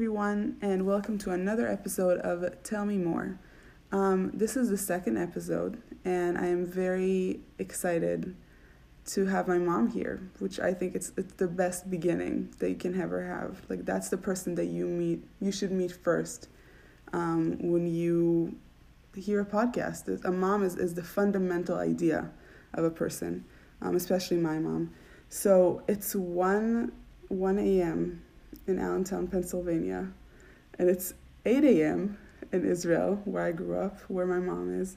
everyone, and welcome to another episode of Tell Me More. Um, this is the second episode, and I am very excited to have my mom here, which I think it's it's the best beginning that you can ever have. Like that's the person that you meet, you should meet first um, when you hear a podcast. A mom is, is the fundamental idea of a person, um, especially my mom. So it's 1, 1 a.m. in Allentown, Pennsylvania, and it's 8 a.m. in Israel, where I grew up, where my mom is.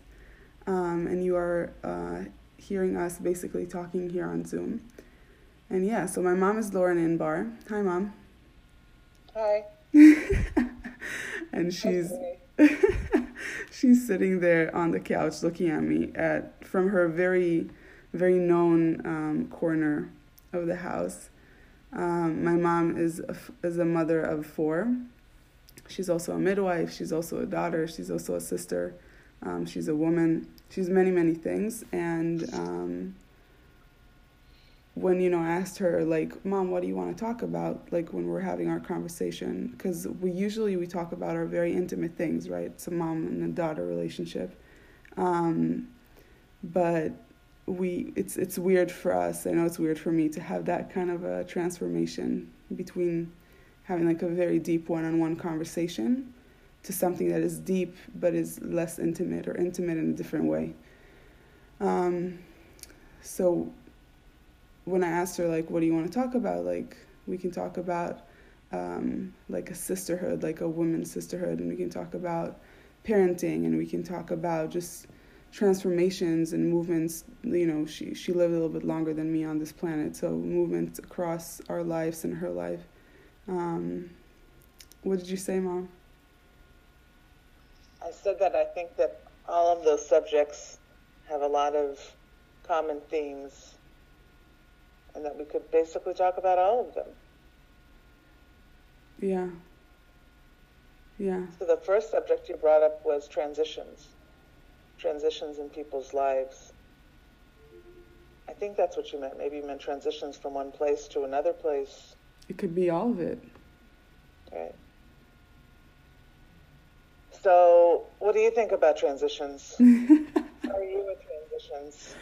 Um, and you are uh, hearing us basically talking here on Zoom. And yeah, so my mom is Lauren Inbar. Hi, mom. Hi. and she's she's sitting there on the couch looking at me at from her very very known um, corner of the house. Um, my mom is a, is a mother of four. She's also a midwife. She's also a daughter. She's also a sister. Um, she's a woman. She's many many things. And um, when you know I asked her like, "Mom, what do you want to talk about?" Like when we're having our conversation, because we usually we talk about our very intimate things, right? It's a mom and a daughter relationship. Um, but we it's it's weird for us. I know it's weird for me to have that kind of a transformation between having like a very deep one-on-one conversation to something that is deep but is less intimate or intimate in a different way. Um, so when I asked her like, "What do you want to talk about?" Like, we can talk about um, like a sisterhood, like a women's sisterhood, and we can talk about parenting, and we can talk about just transformations and movements. You know, she she lived a little bit longer than me on this planet, so movements across our lives and her life. Um, what did you say, Mom? I said that I think that all of those subjects have a lot of common themes, and that we could basically talk about all of them. Yeah. Yeah. So the first subject you brought up was transitions transitions in people's lives. I think that's what you meant. Maybe you meant transitions from one place to another place. It could be all of it. Right. So, what do you think about transitions? Are you with transitions?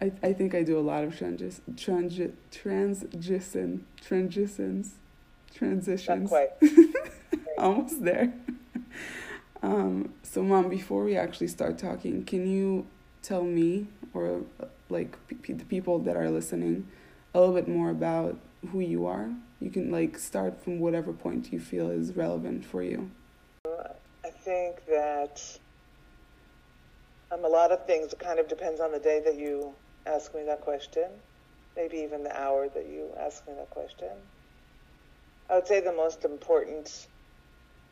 I, I think I do a lot of transis, transi, transition, transitions, transitions. Not quite. Almost there. Um, so, mom, before we actually start talking, can you tell me or like p- the people that are listening a little bit more about who you are? You can like start from whatever point you feel is relevant for you. I think that um, a lot of things. It kind of depends on the day that you ask me that question, maybe even the hour that you ask me that question. I would say the most important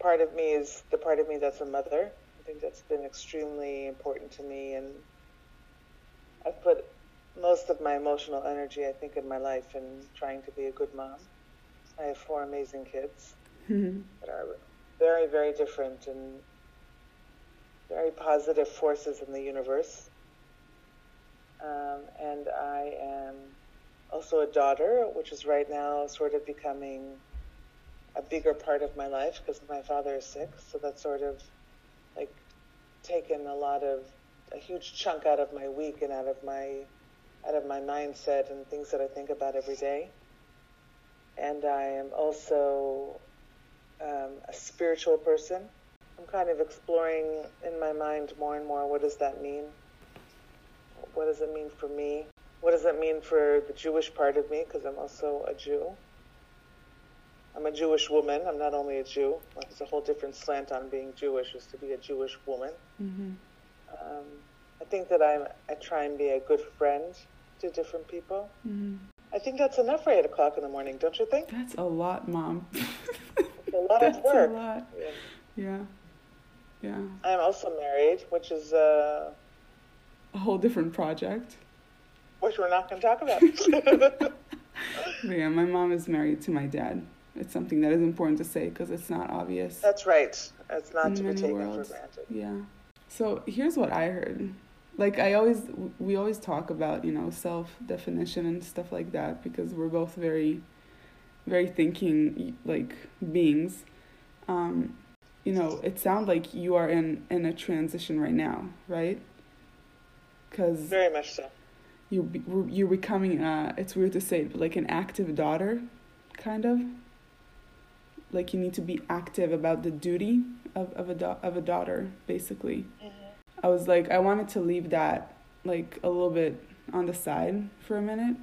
part of me is the part of me that's a mother. I think that's been extremely important to me, and I've put most of my emotional energy, I think, in my life in trying to be a good mom. I have four amazing kids Mm-hmm. that are very, very different and very positive forces in the universe. Um, and I am also a daughter, which is right now sort of becoming a bigger part of my life because my father is sick. So that's sort of like taken a lot of a huge chunk out of my week and out of my out of my mindset and things that I think about every day. And I am also um, a spiritual person. I'm kind of exploring in my mind more and more what does that mean? What does it mean for me? What does it mean for the Jewish part of me? Because I'm also a Jew. I'm a Jewish woman. I'm not only a Jew. It's a whole different slant on being Jewish, is to be a Jewish woman. Mm-hmm. Um, I think that I'm, I try and be a good friend to different people. Mm-hmm. I think that's enough for 8 o'clock in the morning, don't you think? That's a lot, mom. A lot That's of work. a lot. Yeah. Yeah. Yeah. I'm also married, which is uh, A whole different project. which we're not going to talk about. Yeah, my mom is married to my dad. It's something that is important to say because it's not obvious. That's right. It's not to be taken worlds. for granted. Yeah. So here's what I heard. Like I always, we always talk about you know self definition and stuff like that because we're both very, very thinking like beings. Um, you know, it sounds like you are in in a transition right now, right? Because Very much so. You you're becoming uh it's weird to say it, but like an active daughter kind of like you need to be active about the duty of, of a da- of a daughter basically. I was like i wanted to leave that like a little bit on the side for a minute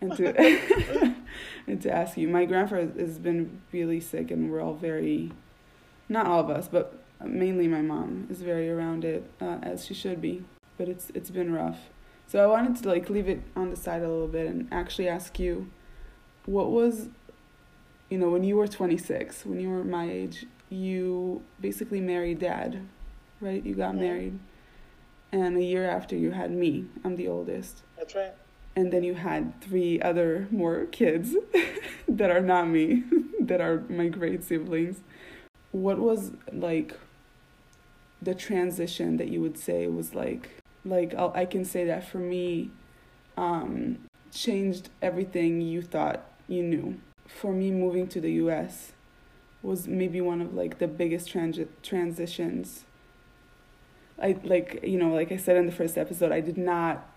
and to and to ask you. My grandfather has been really sick and we're all very not all of us but mainly my mom is very around it uh, as she should be but it's it's been rough. So I wanted to like leave it on the side a little bit and actually ask you what was you know when you were 26, when you were my age, you basically married dad, right? You got Mhm. married. And a year after you had me. I'm the oldest. That's right. And then you had three other more kids that are not me, that are my great siblings. What was like the transition that you would say was like like I'll, I can say that for me um, changed everything you thought you knew. For me, moving to the U.S. was maybe one of like the biggest transi- transitions. I like you know like I said in the first episode, I did not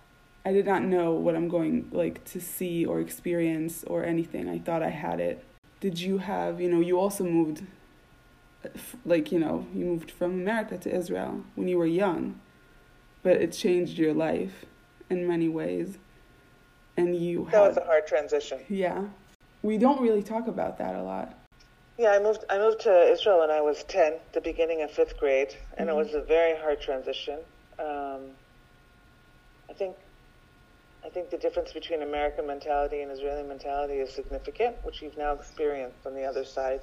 I did not know what I'm going like to see or experience or anything. I thought I had it. Did you have, you know, you also moved like, you know, you moved from America to Israel when you were young. But it changed your life in many ways. And you That was a hard transition. Yeah. We don't really talk about that a lot. Yeah, I moved. I moved to Israel when I was ten, the beginning of fifth grade, and Mhm. it was a very hard transition. Um, I think, I think the difference between American mentality and Israeli mentality is significant, which you've now experienced on the other side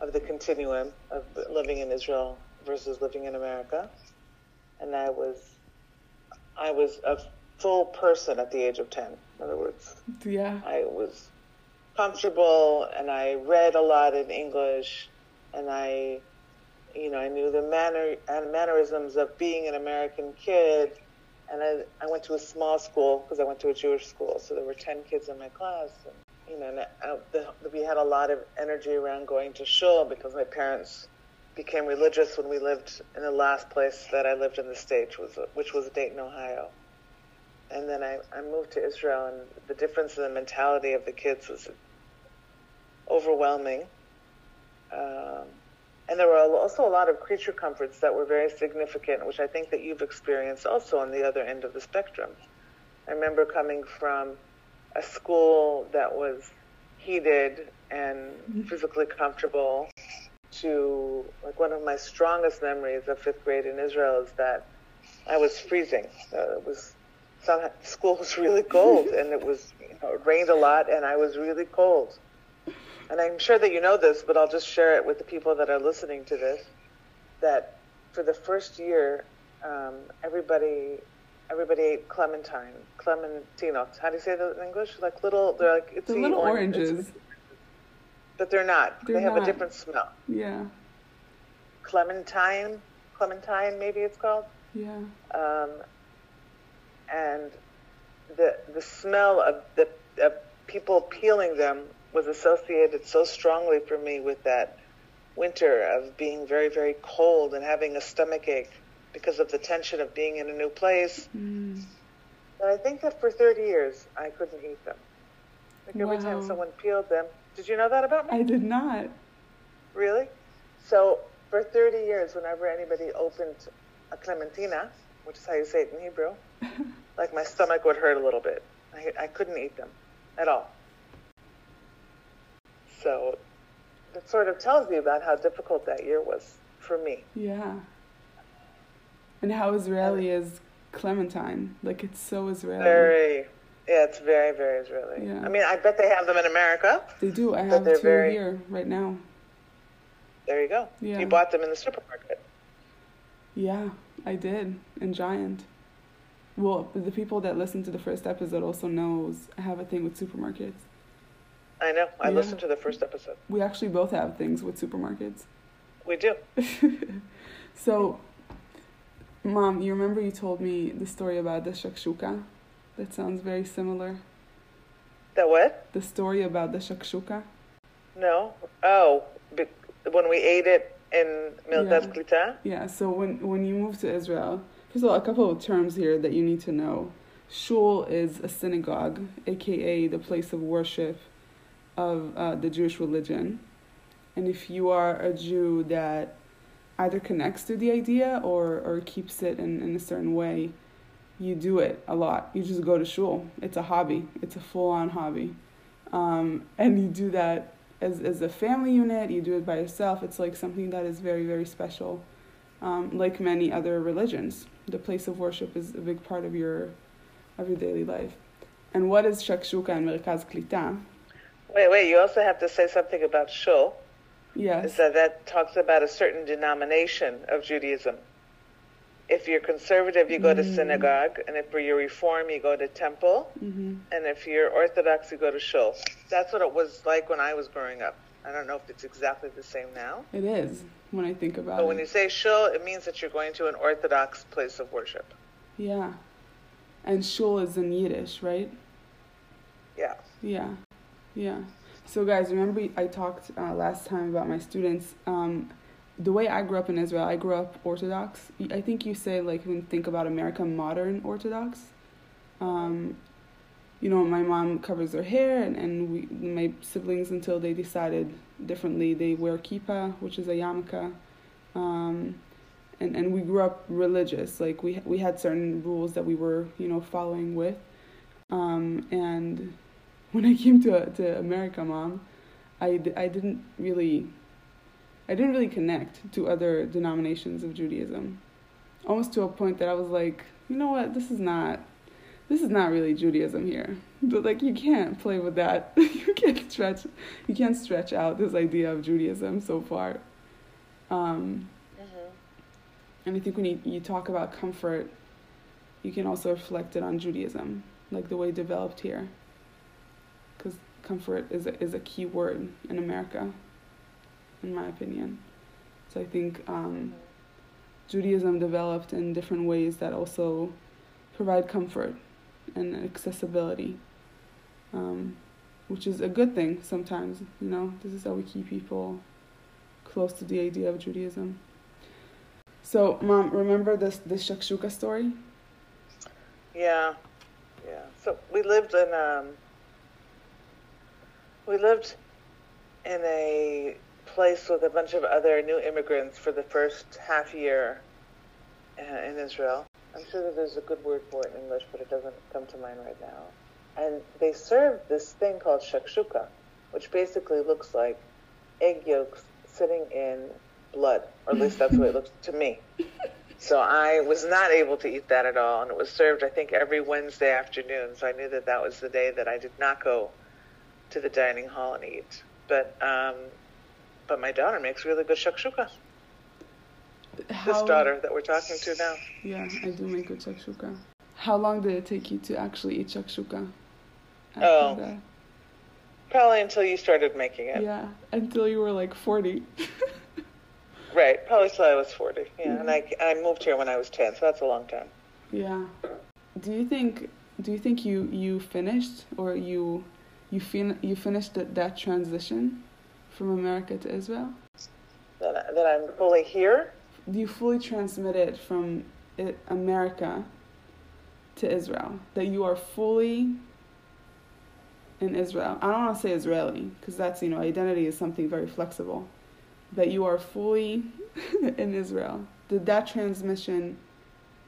of the continuum of living in Israel versus living in America. And I was, I was a full person at the age of ten. In other words, Yeah. I was comfortable and I read a lot in English and I you know I knew the manner and mannerisms of being an American kid and I, I went to a small school because I went to a Jewish school so there were 10 kids in my class and you know and I, the, we had a lot of energy around going to shul because my parents became religious when we lived in the last place that I lived in the States was which was Dayton Ohio. And then I, I moved to Israel, and the difference in the mentality of the kids was overwhelming. Um, and there were also a lot of creature comforts that were very significant, which I think that you've experienced also on the other end of the spectrum. I remember coming from a school that was heated and physically comfortable to like one of my strongest memories of fifth grade in Israel is that I was freezing. Uh, it was some school was really cold and it was you know, it rained a lot and I was really cold. And I'm sure that you know this, but I'll just share it with the people that are listening to this. That for the first year, um, everybody everybody ate clementine, clementinos. How do you say that in English? Like little, they're like it's The little oranges. but they're not. They're they have not. a different smell. Yeah. Clementine, clementine, maybe it's called. Yeah. um, and the the smell of the of people peeling them was associated so strongly for me with that winter of being very very cold and having a stomach ache because of the tension of being in a new place. Mm. And I think that for 30 years I couldn't eat them. Like every time someone peeled them, did you know that about me? I did not. Really? So for 30 years, whenever anybody opened a clementina, which is how you say it in Hebrew, like my stomach would hurt a little bit. I, I couldn't eat them at all. So that sort of tells you about how difficult that year was for me. Yeah. And how Israeli is Clementine? Like it's so Israeli. Very, yeah, it's very, very Israeli. Yeah. I mean, I bet they have them in America. They do. I have two very- here right now. There you go. Yeah. You bought them in the supermarket. Yeah, I did. In Giant. Well, the people that listen to the first episode also knows I have a thing with supermarkets. I know. I Yeah. listened to the first episode. We actually both have things with supermarkets. We do. So, Mom, you remember you told me the story about the shakshuka? That sounds very similar. The what? The story about the shakshuka? No. Oh, when we ate it in Merkaz Klita? Yeah, so when, when you move to Israel, first of all, a couple of terms here that you need to know. Shul is a synagogue, aka the place of worship of uh, the Jewish religion. And if you are a Jew that either connects to the idea or, or keeps it in, in a certain way, you do it a lot. You just go to shul. It's a hobby, it's a full on hobby. Um, and you do that as, as a family unit, you do it by yourself. It's like something that is very, very special. Um, like many other religions, the place of worship is a big part of your, of your daily life. And what is shakshuka and merkaz klita? Wait, wait, you also have to say something about shul. Yes. Is that that talks about a certain denomination of Judaism. If you're conservative, you go to Mm. synagogue, and if you're reform, you go to temple, hmm and if you're Orthodox, you go to shul. That's what it was like when I was growing up. I don't know if it's exactly the same now. It is when I think about But it. when you say shul, it means that you're going to an Orthodox place of worship. yeah. And shul is in Yiddish, right? Yeah. Yeah, yeah. So, guys, remember I talked uh, last time about my students. Um, the way I grew up in Israel, I grew up Orthodox. I think you say, like, when think about America, modern Orthodox. Um, you know, my mom covers her hair, and, and we, my siblings, until they decided differently, they wear kippah, which is a yarmulke. Um, and, and we grew up religious. Like, we, we had certain rules that we were, you know, following with. Um, and when I came to to America, mom, I, I didn't really I didn't really connect to other denominations of Judaism, almost to a point that I was like, you know what, this is not this is not really Judaism here. But like you can't play with that. you can't stretch you can't stretch out this idea of Judaism so far. Um, and I think when you, you talk about comfort, you can also reflect it on Judaism, like the way it developed here. Comfort is a, is a key word in America, in my opinion. So I think um, Judaism developed in different ways that also provide comfort and accessibility, um, which is a good thing sometimes. You know, this is how we keep people close to the idea of Judaism. So, mom, remember this this shakshuka story? Yeah, yeah. So we lived in um, we lived in a place with a bunch of other new immigrants for the first half year uh, in Israel. I'm sure that there's a good word for it in English, but it doesn't come to mind right now. And they served this thing called shakshuka, which basically looks like egg yolks sitting in blood, or at least that's what it looks to me. So I was not able to eat that at all, and it was served, I think, every Wednesday afternoon. So I knew that that was the day that I did not go to the dining hall and eat. But um, but my daughter makes really good shakshuka. How, This daughter that we're talking to now. Yeah, I do make good shakshuka. How long did it take you to actually eat shakshuka? Oh. that? Probably until you started making it. Yeah, until you were like 40. Right. Probably till I was 40. Yeah. And I, I moved here when I was 10, so that's a long time. yeah. Do you think do you think you you finished or you you fin- you finished that, that transition from America to Israel? That, that I'm fully here. Do you fully transmit it from it, America to Israel? That you are fully in Israel. I don't want to say Israeli because that's you know identity is something very flexible. That you are fully in Israel. Did that transmission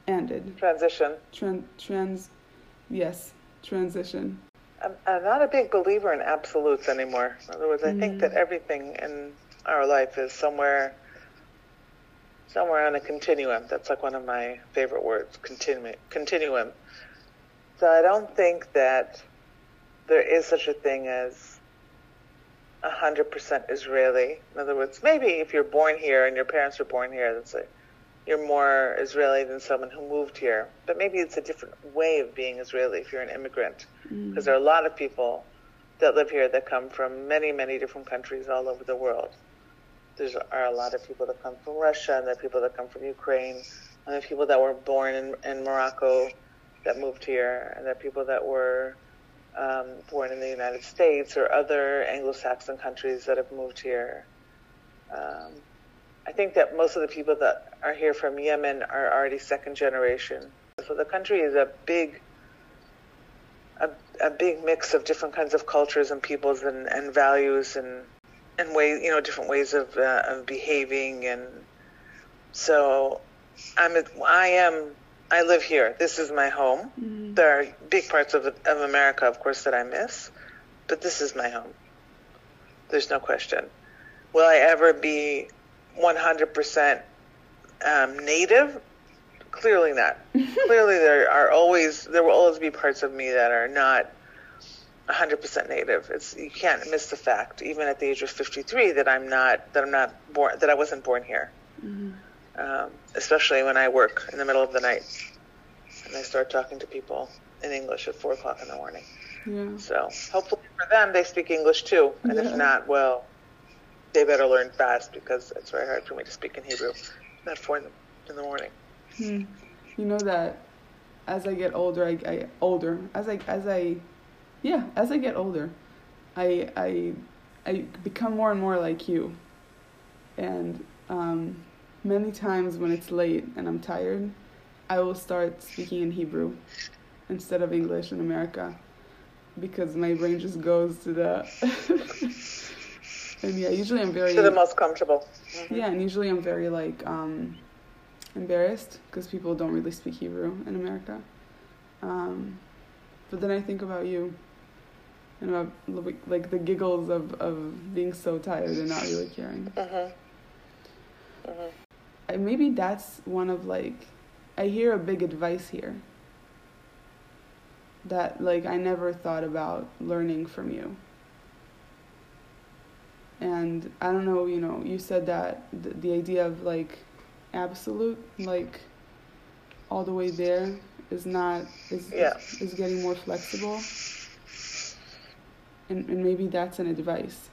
ended? Transition. Tran- trans, yes, transition. I'm, I'm not a big believer in absolutes anymore. In other words, I think Mm. that everything in our life is somewhere, somewhere on a continuum. That's like one of my favorite words, continu- continuum. So I don't think that there is such a thing as 100% Israeli. In other words, maybe if you're born here and your parents were born here, that's a, you're more Israeli than someone who moved here. But maybe it's a different way of being Israeli if you're an immigrant Mm. because there are a lot of people that live here that come from many, many different countries all over the world. There are a lot of people that come from Russia, and there are people that come from Ukraine, and there are people that were born in, in Morocco that moved here, and there are people that were um, born in the United States or other Anglo-Saxon countries that have moved here. Um, I think that most of the people that are here from Yemen are already second generation. So the country is a big, a, a big mix of different kinds of cultures and peoples and, and values and and ways, you know, different ways of uh, of behaving. And so, I'm I am I live here. This is my home. Mm-hmm. There are big parts of of America, of course, that I miss, but this is my home. There's no question. Will I ever be 100% um, native? Clearly not. Clearly, there are always there will always be parts of me that are not 100% native. It's you can't miss the fact, even at the age of 53, that I'm not that I'm not born that I wasn't born here. Mm-hmm. Um, especially when I work in the middle of the night and I start talking to people in English at four o'clock in the morning. Yeah. So hopefully for them, they speak English too, and yeah. if not, well, they better learn fast because it's very hard for me to speak in Hebrew at four in the, in the morning. Hmm. You know that as I get older, I, I older as I as I yeah as I get older, I I I become more and more like you, and um, many times when it's late and I'm tired, I will start speaking in Hebrew instead of English in America because my brain just goes to the and yeah usually i'm very to the most comfortable mm-hmm. yeah and usually i'm very like um embarrassed because people don't really speak hebrew in america um but then i think about you and about like the giggles of of being so tired and not really caring mm-hmm. Mm-hmm. maybe that's one of like i hear a big advice here that like I never thought about learning from you. And I don't know, you know, you said that the, the idea of like absolute, like all the way there is not is yeah. is, getting more flexible. And and maybe that's an advice.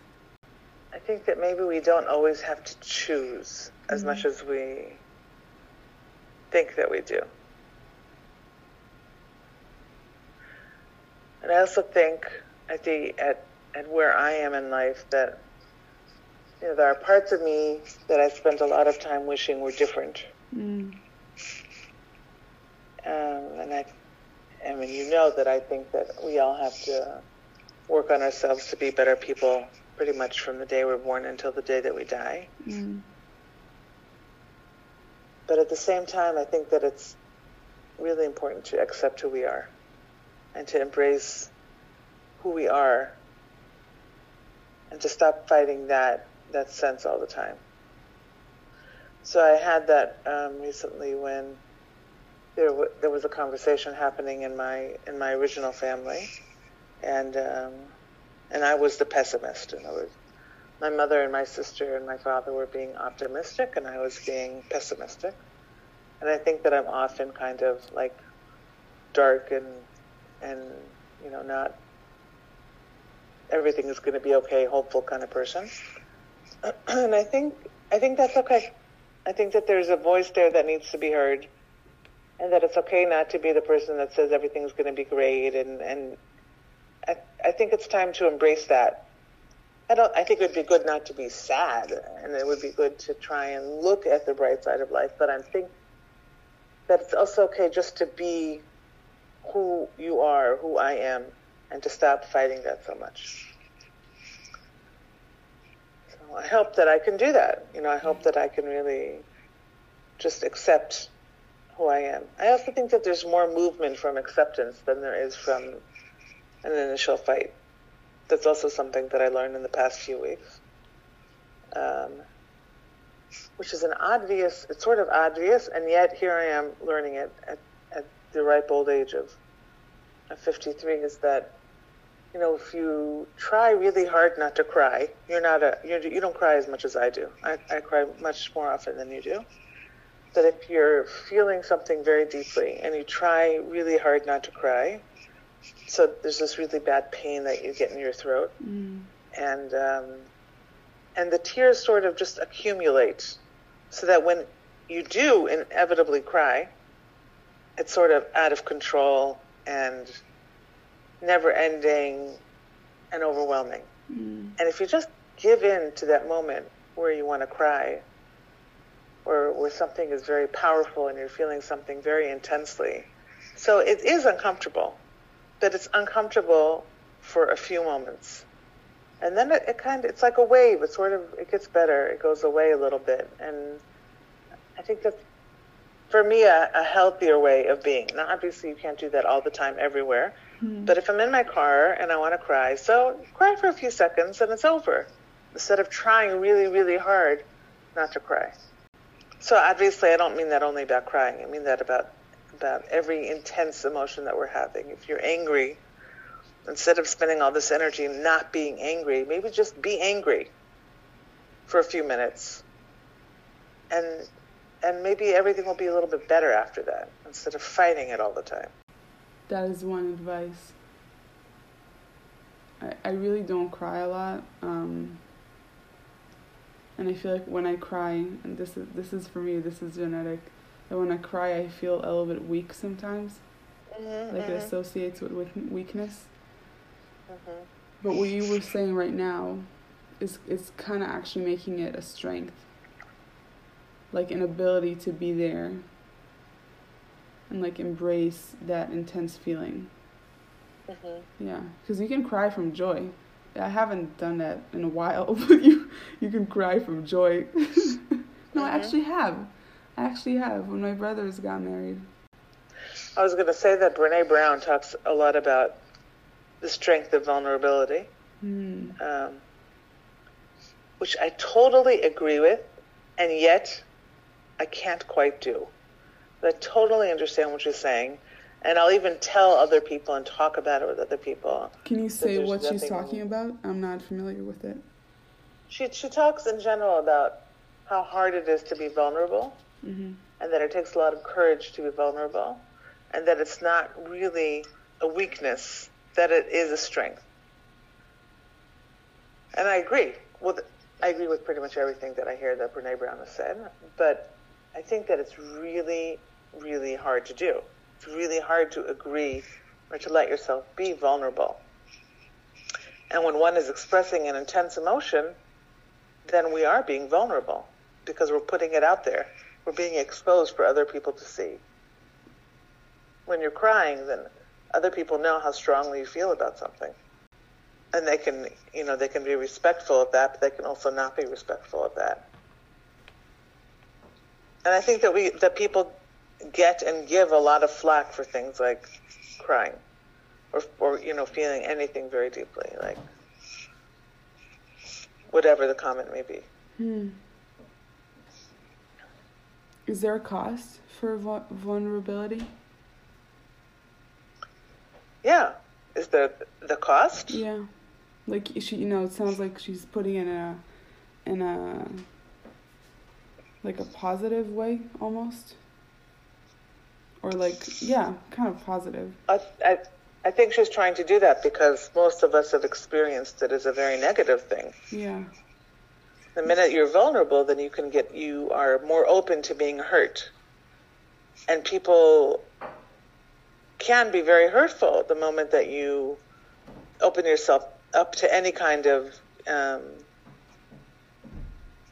I think that maybe we don't always have to choose as mm-hmm. much as we think that we do. And I also think at the at at where I am in life that you know there are parts of me that I spent a lot of time wishing were different. Mm. Um, and I, I mean, you know that I think that we all have to work on ourselves to be better people, pretty much from the day we're born until the day that we die. Mm. But at the same time, I think that it's really important to accept who we are and to embrace who we are and to stop fighting that that sense all the time. So I had that um, recently when there w- there was a conversation happening in my in my original family, and um, and I was the pessimist, and I was my mother and my sister and my father were being optimistic, and I was being pessimistic, and I think that I'm often kind of like dark and and you know not everything is going to be okay, hopeful kind of person. and I think I think that's okay. I think that there's a voice there that needs to be heard, and that it's okay not to be the person that says everything's going to be great. And and I, I think it's time to embrace that. I don't. I think it would be good not to be sad, and it would be good to try and look at the bright side of life. But I think that it's also okay just to be who you are, who I am, and to stop fighting that so much. I hope that I can do that. You know, I hope that I can really just accept who I am. I also think that there's more movement from acceptance than there is from an initial fight. That's also something that I learned in the past few weeks. Um, which is an obvious, it's sort of obvious, and yet here I am learning it at, at the ripe old age of, of 53 is that, you know, if you try really hard not to cry, you're not a, you're, you don't cry as much as I do. I, I cry much more often than you do. That if you're feeling something very deeply and you try really hard not to cry, so there's this really bad pain that you get in your throat, mm. and um, and the tears sort of just accumulate, so that when you do inevitably cry, it's sort of out of control and never ending and overwhelming. Mm. And if you just give in to that moment where you want to cry or where something is very powerful and you're feeling something very intensely. So it is uncomfortable, but it's uncomfortable for a few moments. And then it, it kind of, it's like a wave. It sort of, it gets better. It goes away a little bit. And I think that's, for me, a, a healthier way of being. Now, obviously, you can't do that all the time everywhere. Mm-hmm. But if I'm in my car and I want to cry, so cry for a few seconds and it's over. Instead of trying really, really hard not to cry. So obviously, I don't mean that only about crying. I mean that about about every intense emotion that we're having. If you're angry, instead of spending all this energy not being angry, maybe just be angry for a few minutes, and and maybe everything will be a little bit better after that instead of fighting it all the time. That is one advice. I, I really don't cry a lot. Um, and I feel like when I cry, and this is this is for me, this is genetic. That when I cry, I feel a little bit weak sometimes. Mm-hmm, like it mm-hmm. associates with, with weakness. Mm-hmm. But what you were saying right now is is kind of actually making it a strength. Like an ability to be there and like embrace that intense feeling. Mm-hmm. Yeah, because you can cry from joy. I haven't done that in a while, but you you can cry from joy. no, mm-hmm. I actually have. I actually have when my brothers got married. I was going to say that Brene Brown talks a lot about the strength of vulnerability, mm. um, which I totally agree with, and yet I can't quite do. But I totally understand what you're saying, and I'll even tell other people and talk about it with other people. Can you say what she's talking about? I'm not familiar with it. She she talks in general about how hard it is to be vulnerable, mm-hmm. and that it takes a lot of courage to be vulnerable, and that it's not really a weakness, that it is a strength. And I agree. Well, I agree with pretty much everything that I hear that Brene Brown has said, but I think that it's really, really hard to do it's really hard to agree or to let yourself be vulnerable. And when one is expressing an intense emotion, then we are being vulnerable because we're putting it out there. We're being exposed for other people to see. When you're crying, then other people know how strongly you feel about something. And they can, you know, they can be respectful of that, but they can also not be respectful of that. And I think that we, that people get and give a lot of flack for things like crying or, or you know, feeling anything very deeply, like whatever the comment may be. Hmm. Is there a cost for vulnerability? Yeah. Is there the cost? Yeah. Like she, you know, it sounds like she's putting in a, in a, like a positive way almost or like yeah kind of positive. I, I, I think she's trying to do that because most of us have experienced it as a very negative thing. Yeah. The minute you're vulnerable then you can get you are more open to being hurt. And people can be very hurtful the moment that you open yourself up to any kind of um,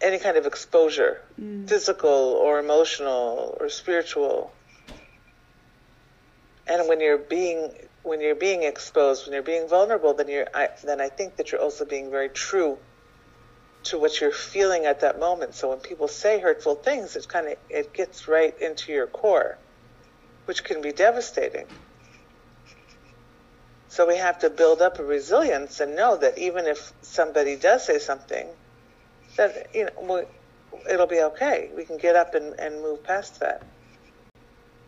any kind of exposure, mm. physical or emotional or spiritual and when you're being when you're being exposed, when you're being vulnerable, then you're I, then I think that you're also being very true to what you're feeling at that moment. So when people say hurtful things, it kind of it gets right into your core, which can be devastating. So we have to build up a resilience and know that even if somebody does say something, that you know it'll be okay. We can get up and, and move past that.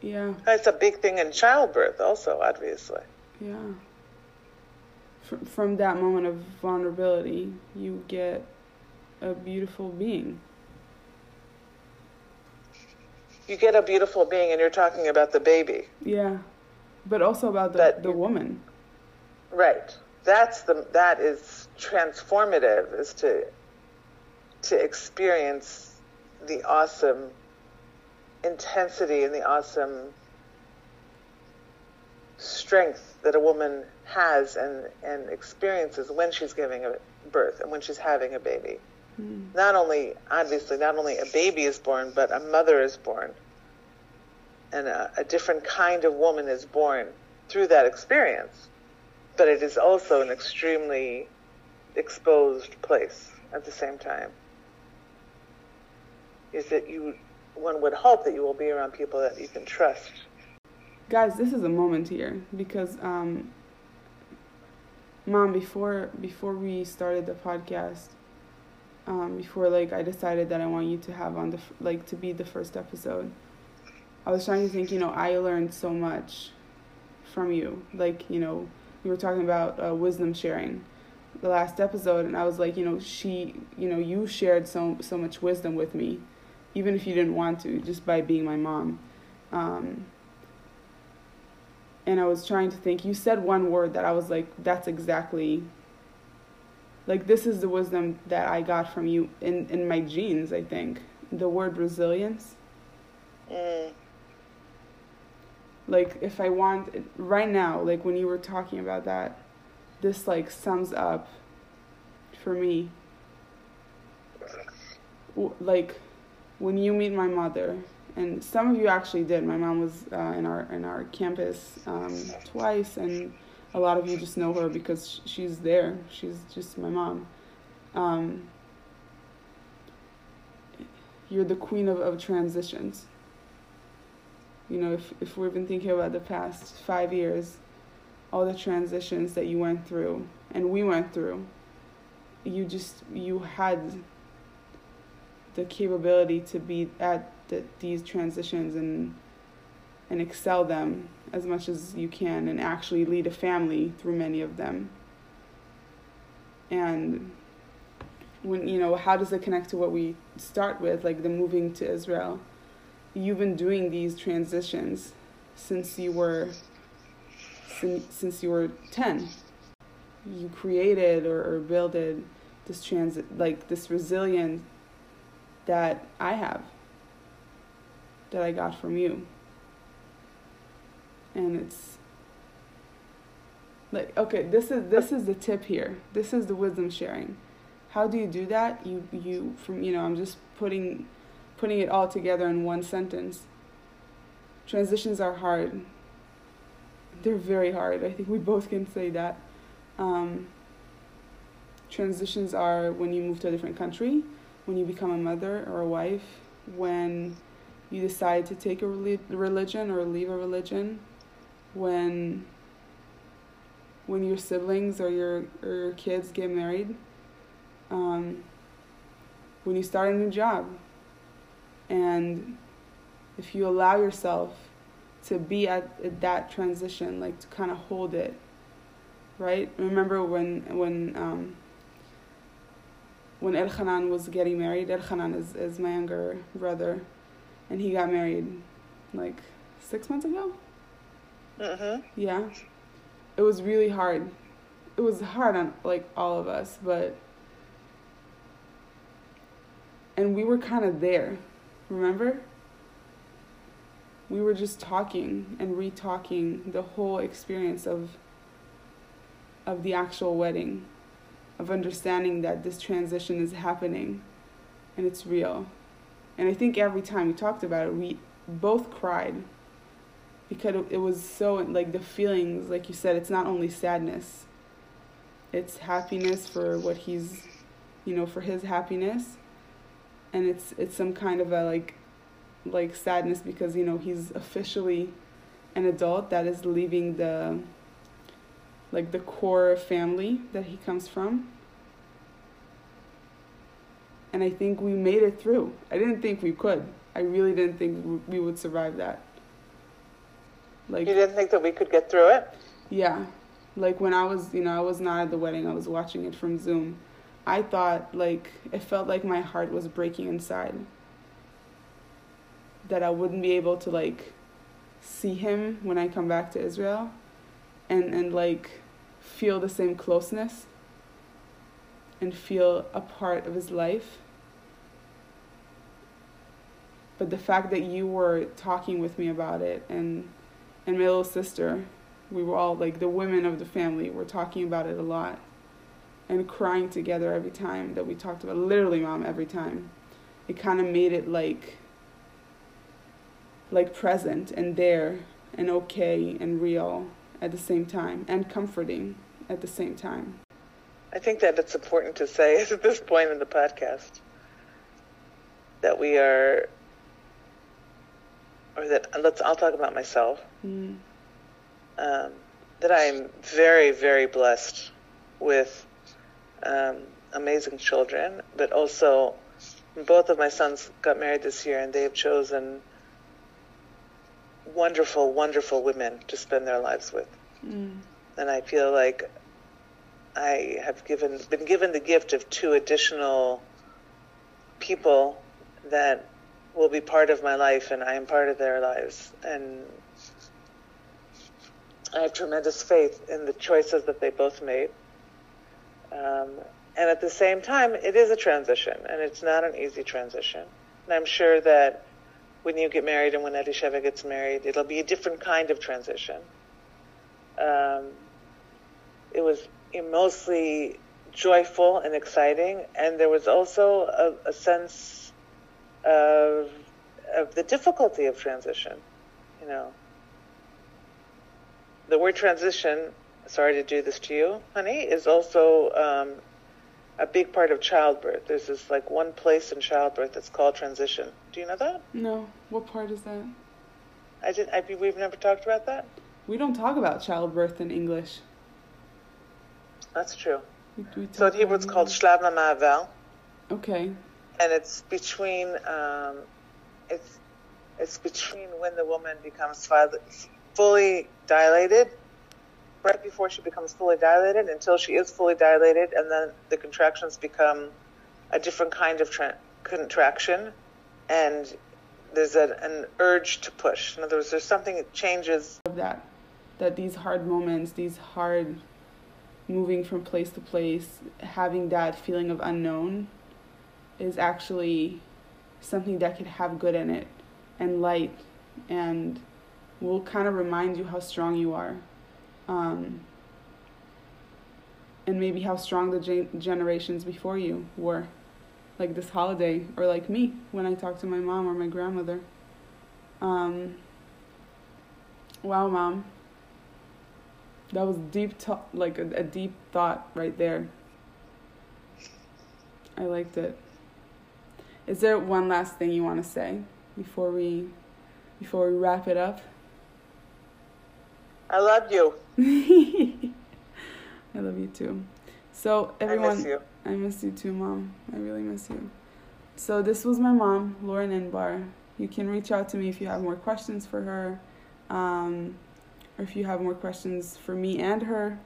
Yeah. It's a big thing in childbirth, also, obviously. Yeah. From, from that moment of vulnerability, you get a beautiful being. You get a beautiful being, and you're talking about the baby. Yeah. But also about the, the woman. Right. That's the that is transformative is to to experience the awesome intensity and the awesome strength that a woman has and, and experiences when she's giving a birth and when she's having a baby. Mm. Not only, obviously, not only a baby is born, but a mother is born. And a, a different kind of woman is born through that experience. But it is also an extremely exposed place at the same time. Is that you, one would hope that you will be around people that you can trust. Guys, this is a moment here because, um, mom, before before we started the podcast, um, before like I decided that I want you to have on the like to be the first episode. I was trying to think, you know, I learned so much from you. Like, you know, we were talking about uh, wisdom sharing the last episode, and I was like, you know, she, you know, you shared so so much wisdom with me, even if you didn't want to, just by being my mom. Um, and I was trying to think. You said one word that I was like, that's exactly like this is the wisdom that I got from you in in my genes. I think the word resilience. Mm. Like if I want right now, like when you were talking about that, this like sums up for me. Like when you meet my mother, and some of you actually did. My mom was uh, in our in our campus um, twice, and a lot of you just know her because she's there. She's just my mom. Um, you're the queen of, of transitions. You know, if, if we've been thinking about the past five years, all the transitions that you went through and we went through, you just, you had the capability to be at the, these transitions and and excel them as much as you can and actually lead a family through many of them. And when you know, how does it connect to what we start with, like the moving to Israel? You've been doing these transitions since you were since, since you were 10. You created or, or builded this transit like this resilience that I have that I got from you. And it's like okay this is this is the tip here. This is the wisdom sharing. How do you do that? You you from you know i'm just putting putting it all together in one sentence. Transitions are hard. They're very hard. I think we both can say that. Um, transitions are when you move to a different country when you become a mother or a wife when you decide to take a religion or leave a religion when when your siblings or your or your kids get married, um, when you start a new job, and if you allow yourself to be at, at that transition, like to kind of hold it, right? Remember when when um, when Elchanan was getting married. Elchanan is is my younger brother, and he got married like six months ago. Uh-huh. Yeah. It was really hard. It was hard on like all of us, but and we were kind of there. Remember? We were just talking and re-talking the whole experience of of the actual wedding, of understanding that this transition is happening and it's real. And I think every time we talked about it, we both cried because it was so like the feelings like you said it's not only sadness it's happiness for what he's you know for his happiness and it's it's some kind of a like like sadness because you know he's officially an adult that is leaving the like the core family that he comes from and i think we made it through i didn't think we could i really didn't think we would survive that like you didn't think that we could get through it? Yeah. Like when I was, you know, I was not at the wedding. I was watching it from Zoom. I thought like it felt like my heart was breaking inside. That I wouldn't be able to like see him when I come back to Israel and and like feel the same closeness and feel a part of his life. But the fact that you were talking with me about it and and my little sister, we were all like the women of the family were talking about it a lot. and crying together every time that we talked about literally mom every time it kind of made it like like present and there and okay and real at the same time and comforting at the same time I think that it's important to say at this point in the podcast that we are, or that let's. I'll talk about myself. mm. Um, that I'm very, very blessed with um, amazing children, but also both of my sons got married this year, and they have chosen wonderful, wonderful women to spend their lives with. Mm. And I feel like I have given been given the gift of two additional people that will be part of my life and I am part of their lives and I have tremendous faith in the choices that they both made. Um, and at the same time, it is a transition, and it's not an easy transition. And I'm sure that when you get married and when Elisheva gets married, it'll be a different kind of transition. Um, it was mostly joyful and exciting, and there was also a, a sense of of the difficulty of transition. You know, the word transition. Sorry to do this to you, honey. Is also um, a big part of childbirth. There's this like one place in childbirth that's called transition. Do you know that? no what part is that I didn't. I, we've never talked about that. we don't talk about childbirth in english That's true. we, we So in Hebrew, it's called Shlav Ma'avar. okay and it's between um, it's it's between when the woman becomes fully dilated, right before she becomes fully dilated, until she is fully dilated, and then the contractions become a different kind of tra- contraction, and there's an, an urge to push. In other words, there's something that changes. that that these hard moments these hard moving from place to place having that feeling of unknown is actually something that could have good in it and light and will kind of remind you how strong you are um, and maybe how strong the gen- generations before you were like this holiday or like me when i talk to my mom or my grandmother. Um, wow mom. That was deep to- like a, a deep thought right there. I liked it. Is there one last thing you want to say before we before we wrap it up? I love you. I love you too. So everyone, I miss you. I miss you too, mom. I really miss you. So this was my mom, Lauren Inbar. You can reach out to me if you have more questions for her, um, or if you have more questions for me and her.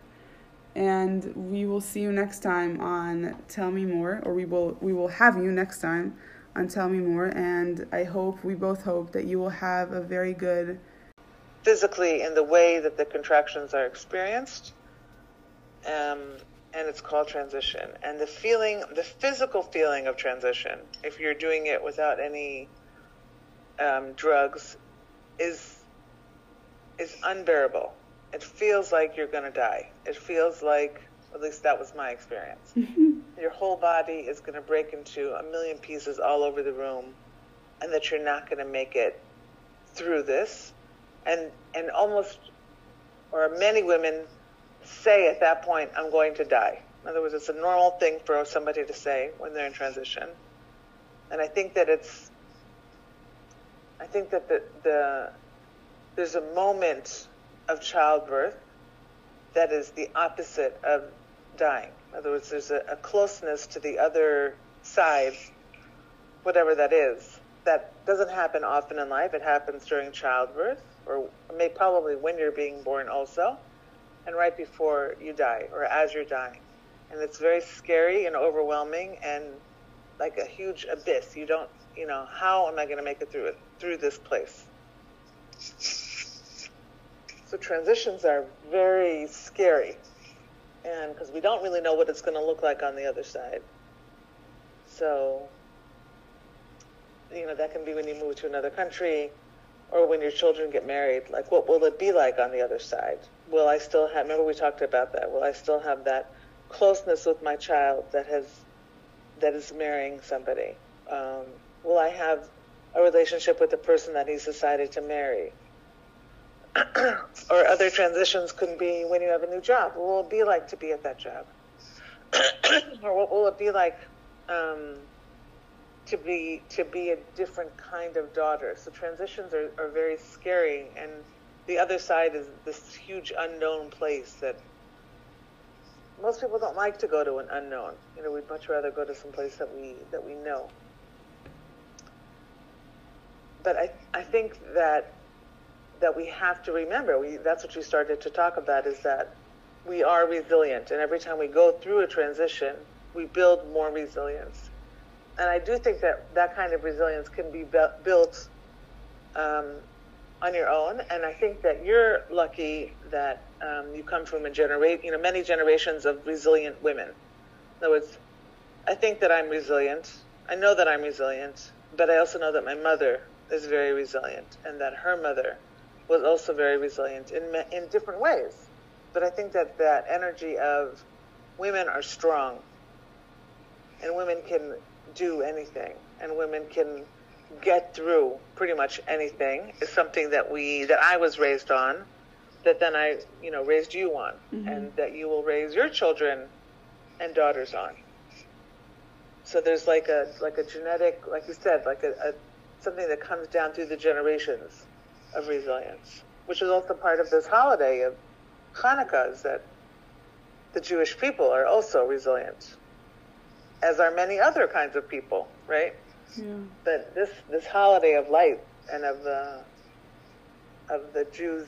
And we will see you next time on Tell Me More, or we will we will have you next time on Tell Me More. And I hope we both hope that you will have a very good physically in the way that the contractions are experienced. Um, and it's called transition. And the feeling, the physical feeling of transition, if you're doing it without any um, drugs, is is unbearable. It feels like you're going to die. It feels like, at least that was my experience. Your whole body is going to break into a million pieces all over the room, and that you're not going to make it through this and and almost or many women say at that point i'm going to die. In other words it's a normal thing for somebody to say when they're in transition. And i think that it's i think that the, the there's a moment of childbirth that is the opposite of dying. In other words there's a, a closeness to the other side whatever that is that doesn't happen often in life. It happens during childbirth or may probably when you're being born also, and right before you die or as you're dying. And it's very scary and overwhelming and like a huge abyss. You don't, you know, how am I going to make it through it through this place? So transitions are very scary, and because we don't really know what it's going to look like on the other side. So, you know, that can be when you move to another country or when your children get married, like what will it be like on the other side? Will I still have, remember we talked about that, will I still have that closeness with my child that has that is marrying somebody? Um, will I have a relationship with the person that he's decided to marry? or other transitions could be when you have a new job. What will it be like to be at that job? or what will it be like um, to be to be a different kind of daughter? So transitions are, are very scary, and the other side is this huge unknown place that most people don't like to go to an unknown. You know, we'd much rather go to some place that we that we know. But I I think that that we have to remember. We that's what you started to talk about is that we are resilient, and every time we go through a transition, we build more resilience. And I do think that that kind of resilience can be built um, on your own. And I think that you're lucky that um, you come from a generate, you know, many generations of resilient women. In other words, I think that I'm resilient. I know that I'm resilient, but I also know that my mother is very resilient, and that her mother was also very resilient in in different ways. But I think that that energy of women are strong, and women can do anything, and women can get through pretty much anything is something that we that I was raised on that then I you know raised you on mm-hmm. and that you will raise your children and daughters on. So there's like a like a genetic like you said like a, a something that comes down through the generations of resilience which is also part of this holiday of Hanukkah is that the Jewish people are also resilient as are many other kinds of people right yeah. But this this holiday of light and of the of the Jews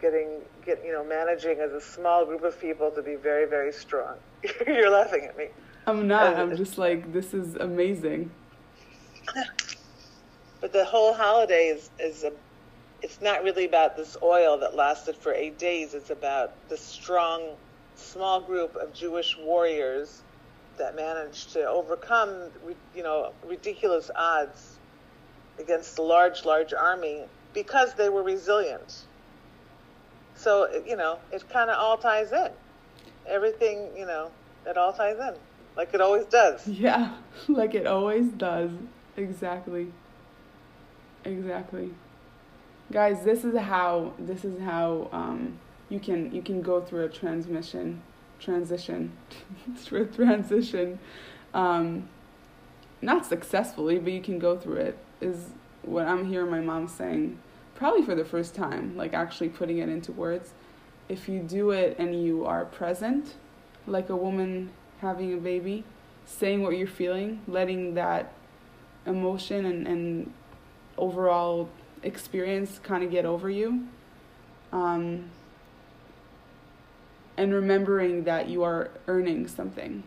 getting get you know managing as a small group of people to be very very strong. You're laughing at me. I'm not. I'm just like this is amazing. But the whole holiday is is a it's not really about this oil that lasted for eight days. It's about the strong, small group of Jewish warriors that managed to overcome, you know, ridiculous odds against a large, large army because they were resilient. So, you know, it kind of all ties in. Everything, you know, it all ties in, like it always does. Yeah, like it always does. Exactly. Exactly. Guys, this is how this is how um, you can you can go through a transmission transition, through transition, um, not successfully, but you can go through it. Is what I'm hearing my mom saying, probably for the first time, like actually putting it into words. If you do it and you are present, like a woman having a baby, saying what you're feeling, letting that emotion and, and overall experience kind of get over you. Um, and remembering that you are earning something